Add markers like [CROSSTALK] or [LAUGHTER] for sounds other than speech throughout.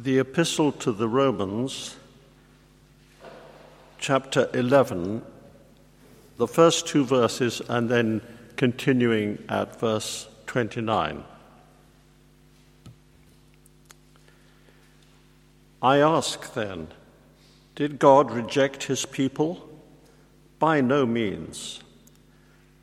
the Epistle to the Romans, chapter 11, the first two verses, and then continuing at verse 29. I ask then, did God reject his people? By no means.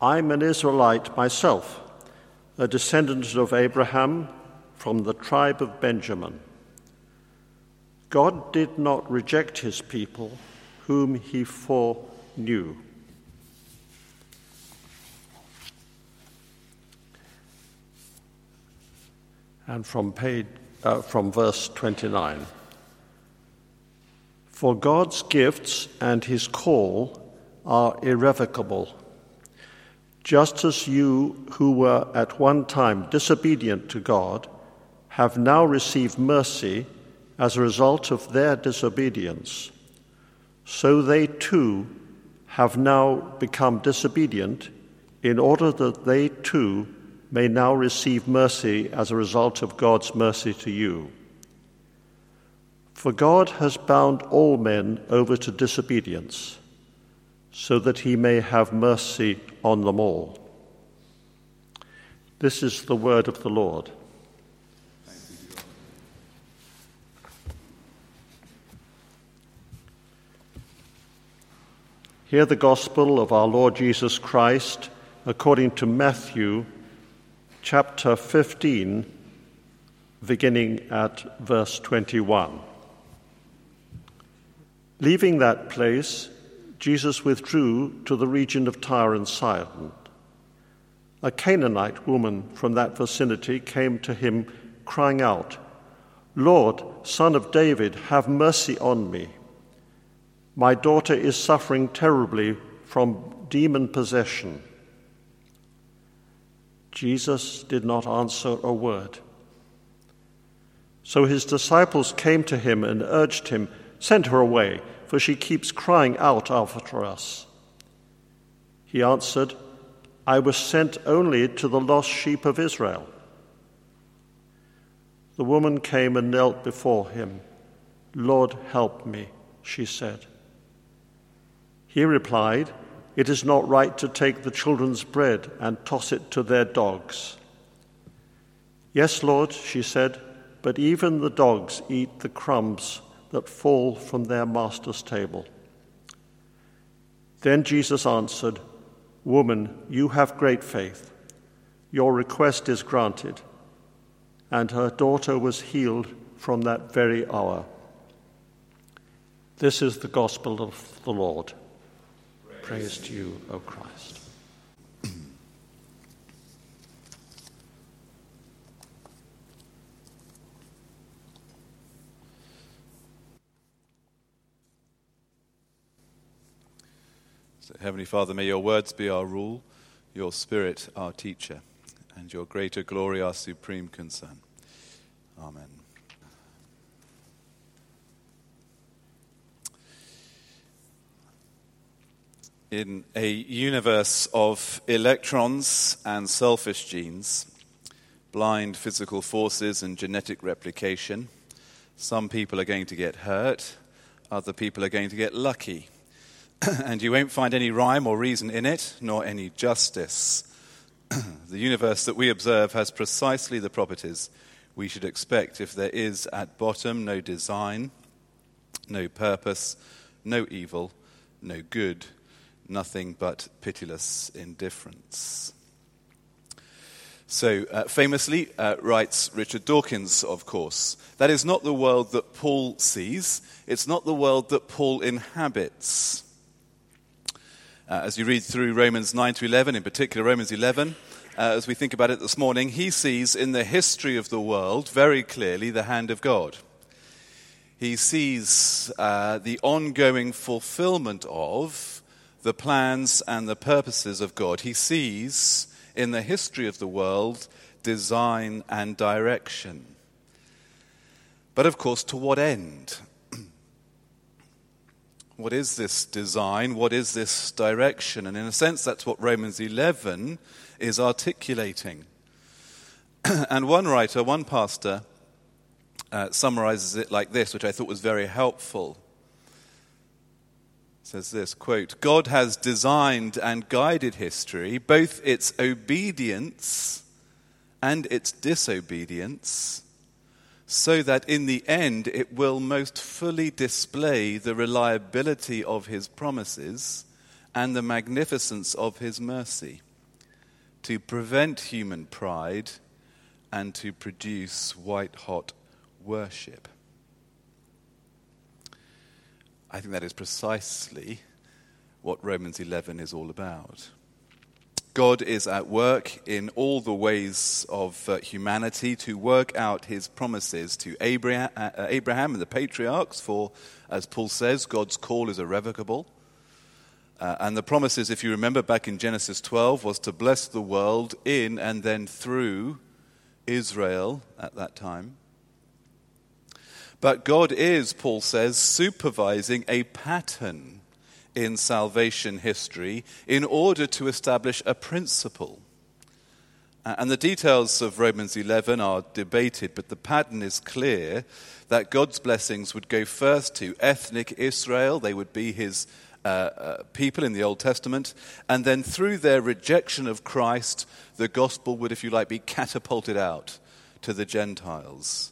I'm an Israelite myself, a descendant of Abraham from the tribe of Benjamin. God did not reject his people whom he foreknew. And from, page, uh, from verse 29 For God's gifts and his call are irrevocable. Just as you who were at one time disobedient to God have now received mercy as a result of their disobedience, so they too have now become disobedient in order that they too may now receive mercy as a result of God's mercy to you. For God has bound all men over to disobedience, so that he may have mercy on them all. This is the word of the Lord. Hear the gospel of our Lord Jesus Christ according to Matthew chapter 15, beginning at verse 21. Leaving that place, Jesus withdrew to the region of Tyre and Sidon. A Canaanite woman from that vicinity came to him, crying out, Lord, son of David, have mercy on me. My daughter is suffering terribly from demon possession. Jesus did not answer a word. So his disciples came to him and urged him, Send her away, for she keeps crying out after us. He answered, I was sent only to the lost sheep of Israel. The woman came and knelt before him. Lord, help me, she said. He replied, It is not right to take the children's bread and toss it to their dogs. Yes, Lord, she said, but even the dogs eat the crumbs that fall from their master's table. Then Jesus answered, Woman, you have great faith. Your request is granted. And her daughter was healed from that very hour. This is the gospel of the Lord. Praise to you, O Christ. So, Heavenly Father, may your words be our rule, your spirit our teacher, and your greater glory our supreme concern. Amen. In a universe of electrons and selfish genes, blind physical forces and genetic replication, some people are going to get hurt, other people are going to get lucky. [CLEARS THROAT] and you won't find any rhyme or reason in it, nor any justice. [CLEARS THROAT] the universe that we observe has precisely the properties we should expect if there is at bottom no design, no purpose, no evil, no good nothing but pitiless indifference. So, uh, famously, uh, writes Richard Dawkins, of course, that is not the world that Paul sees, it's not the world that Paul inhabits. Uh, as you read through Romans 9 to 11, in particular Romans 11, uh, as we think about it this morning, he sees in the history of the world very clearly the hand of God. He sees uh, the ongoing fulfillment of the plans and the purposes of God. He sees in the history of the world design and direction. But of course, to what end? [CLEARS THROAT] what is this design? What is this direction? And in a sense, that's what Romans 11 is articulating. [CLEARS THROAT] and one writer, one pastor, uh, summarizes it like this, which I thought was very helpful. Says this quote, God has designed and guided history, both its obedience and its disobedience, so that in the end it will most fully display the reliability of his promises and the magnificence of his mercy, to prevent human pride and to produce white hot worship. I think that is precisely what Romans 11 is all about. God is at work in all the ways of uh, humanity to work out his promises to Abraham, uh, Abraham, and the patriarchs, for, as Paul says, God's call is irrevocable. Uh, and the promises, if you remember back in Genesis 12, was to bless the world in and then through Israel at that time. But God is, Paul says, supervising a pattern in salvation history in order to establish a principle. And the details of Romans 11 are debated, but the pattern is clear that God's blessings would go first to ethnic Israel, they would be his uh, uh, people in the Old Testament, and then through their rejection of Christ, the gospel would, if you like, be catapulted out to the Gentiles.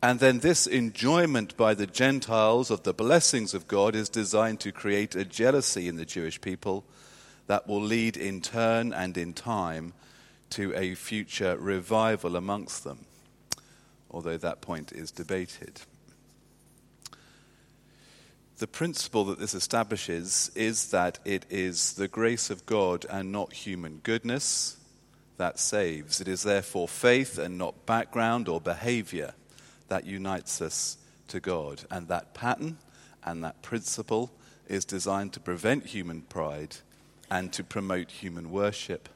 And then this enjoyment by the Gentiles of the blessings of God is designed to create a jealousy in the Jewish people that will lead in turn and in time to a future revival amongst them, although that point is debated. The principle that this establishes is that it is the grace of God and not human goodness that saves. It is therefore faith and not background or behavior that unites us to God. And that pattern and that principle is designed to prevent human pride and to promote human worship,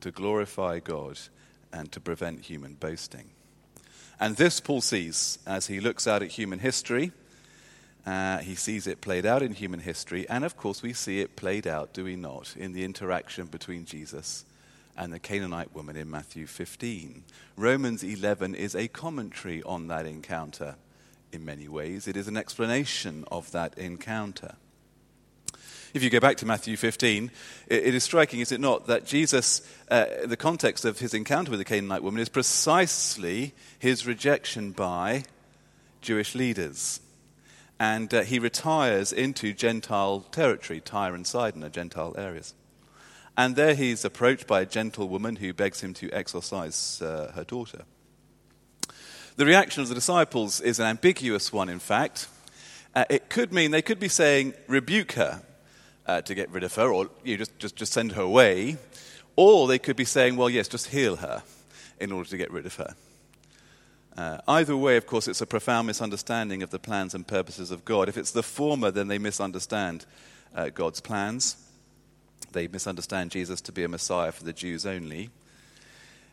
to glorify God, and to prevent human boasting. And this Paul sees as he looks out at human history. Uh, he sees it played out in human history, and of course, we see it played out, do we not, in the interaction between Jesus and the Canaanite woman in Matthew 15. Romans 11 is a commentary on that encounter in many ways, it is an explanation of that encounter. If you go back to Matthew 15, it, is striking, is it not, that Jesus, uh, the context of his encounter with the Canaanite woman is precisely his rejection by Jewish leaders. And uh, he retires into Gentile territory, Tyre and Sidon are Gentile areas. And there he's approached by a gentle woman who begs him to exorcise uh, her daughter. The reaction of the disciples is an ambiguous one, in fact. Uh, it could mean they could be saying, rebuke her uh, to get rid of her, or you know, just, just, just send her away. Or they could be saying, well, yes, just heal her in order to get rid of her. Uh, either way, of course, it's a profound misunderstanding of the plans and purposes of God. If it's the former, then they misunderstand uh, God's plans. They misunderstand Jesus to be a Messiah for the Jews only.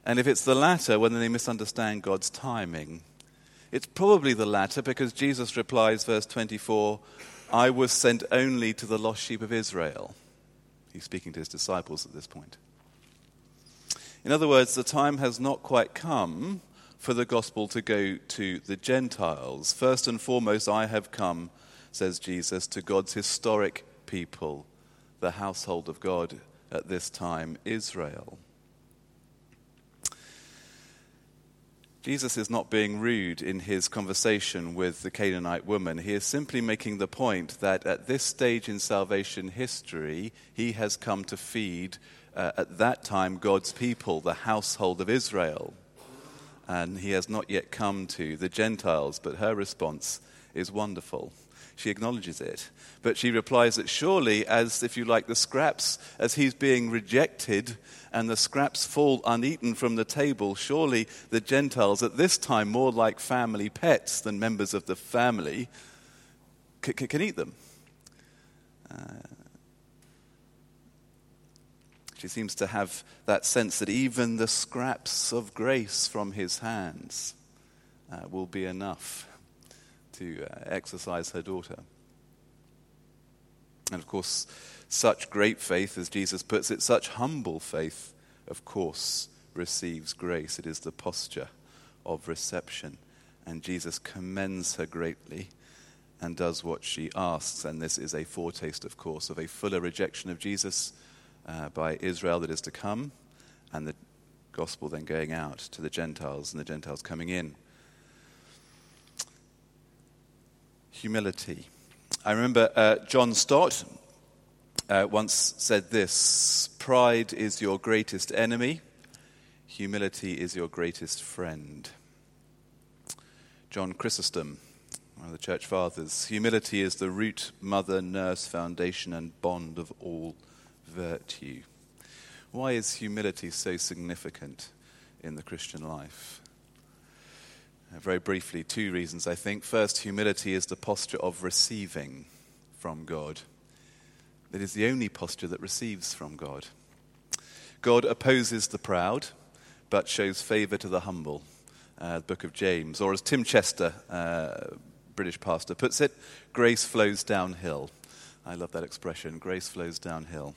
And if it's the latter, well, then they misunderstand God's timing. It's probably the latter because Jesus replies, verse 24, I was sent only to the lost sheep of Israel. He's speaking to his disciples at this point. In other words, the time has not quite come for the gospel to go to the Gentiles. First and foremost, I have come, says Jesus, to God's historic people, the household of God at this time, Israel. Jesus is not being rude in his conversation with the Canaanite woman. He is simply making the point that at this stage in salvation history, he has come to feed, uh, at that time, God's people, the household of Israel. And he has not yet come to the Gentiles, but her response is wonderful. She acknowledges it. But she replies that surely, as if you like, the scraps, as he's being rejected and the scraps fall uneaten from the table, surely the Gentiles, at this time more like family pets than members of the family, c- c- can eat them. Uh, she seems to have that sense that even the scraps of grace from his hands uh, will be enough to uh, exorcise her daughter. And of course, such great faith, as Jesus puts it, such humble faith, of course, receives grace. It is the posture of reception and Jesus commends her greatly and does what she asks. And this is a foretaste, of course, of a fuller rejection of Jesus uh, by Israel that is to come, and the gospel then going out to the Gentiles and the Gentiles coming in. Humility. I remember uh, John Stott uh, once said this Pride is your greatest enemy, humility is your greatest friend. John Chrysostom, one of the church fathers, humility is the root, mother, nurse, foundation, and bond of all virtue. Why is humility so significant in the Christian life? Uh, very briefly, two reasons, I think. First, humility is the posture of receiving from God. It is the only posture that receives from God. God opposes the proud, but shows favor to the humble. Uh, the book of James. Or as Tim Chester, uh, British pastor, puts it, grace flows downhill. I love that expression grace flows downhill.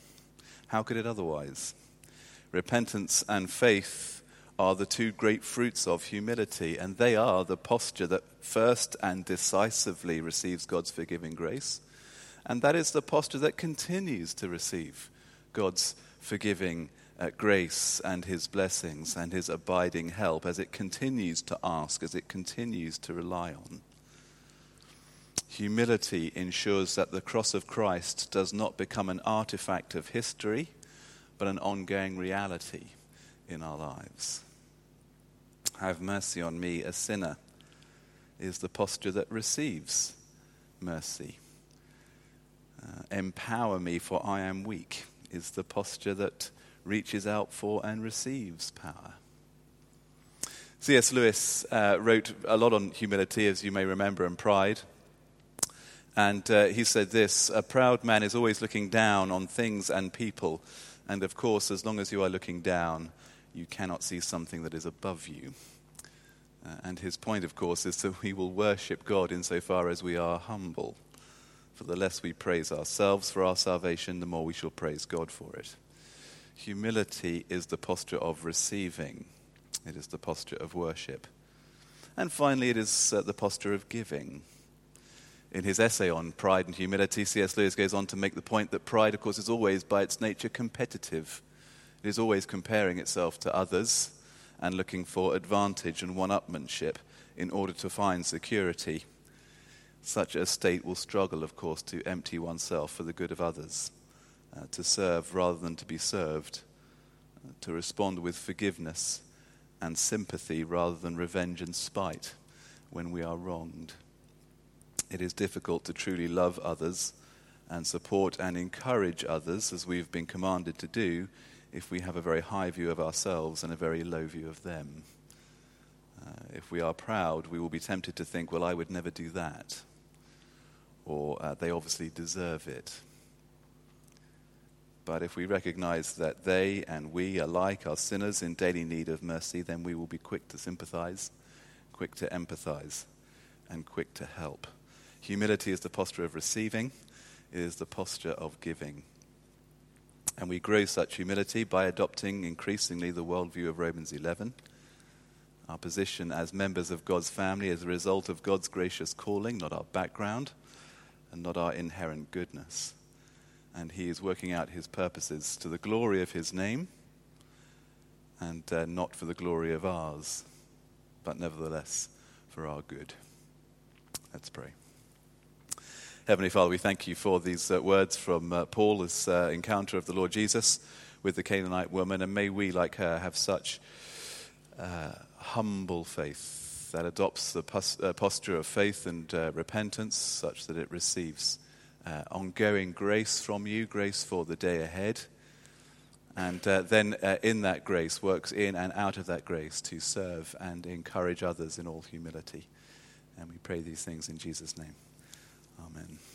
How could it otherwise? Repentance and faith are the two great fruits of humility, and they are the posture that first and decisively receives God's forgiving grace, and that is the posture that continues to receive God's forgiving uh, grace and his blessings and his abiding help as it continues to ask, as it continues to rely on. Humility ensures that the cross of Christ does not become an artifact of history but an ongoing reality in our lives. Have mercy on me, a sinner, is the posture that receives mercy. Uh, empower me, for I am weak, is the posture that reaches out for and receives power. C.S. Lewis uh, wrote a lot on humility, as you may remember, and pride. And uh, he said this A proud man is always looking down on things and people and of course, as long as you are looking down, you cannot see something that is above you. Uh, and his point, of course, is that we will worship God insofar as we are humble. For the less we praise ourselves for our salvation, the more we shall praise God for it. Humility is the posture of receiving, it is the posture of worship. And finally, it is uh, the posture of giving. In his essay on pride and humility, C.S. Lewis goes on to make the point that pride, of course, is always by its nature competitive. It is always comparing itself to others and looking for advantage and one upmanship in order to find security. Such a state will struggle, of course, to empty oneself for the good of others, uh, to serve rather than to be served, uh, to respond with forgiveness and sympathy rather than revenge and spite when we are wronged it is difficult to truly love others and support and encourage others, as we've been commanded to do, if we have a very high view of ourselves and a very low view of them. Uh, if we are proud, we will be tempted to think, well, I would never do that. Or uh, they obviously deserve it. But if we recognize that they and we alike are sinners in daily need of mercy, then we will be quick to sympathize, quick to empathize, and quick to help. Humility is the posture of receiving, it is the posture of giving. And we grow such humility by adopting increasingly the worldview of Romans 11. Our position as members of God's family is a result of God's gracious calling, not our background and not our inherent goodness. And He is working out His purposes to the glory of His name and uh, not for the glory of ours, but nevertheless for our good. Let's pray. Heavenly Father, we thank you for these uh, words from uh, Paul, this uh, encounter of the Lord Jesus with the Canaanite woman, and may we, like her, have such uh, humble faith that adopts the pos- uh, posture of faith and uh, repentance such that it receives ongoing grace from you, grace for the day ahead. And then in that grace, works in and out of that grace to serve and encourage others in all humility. And we pray these things in Jesus' name. Amen.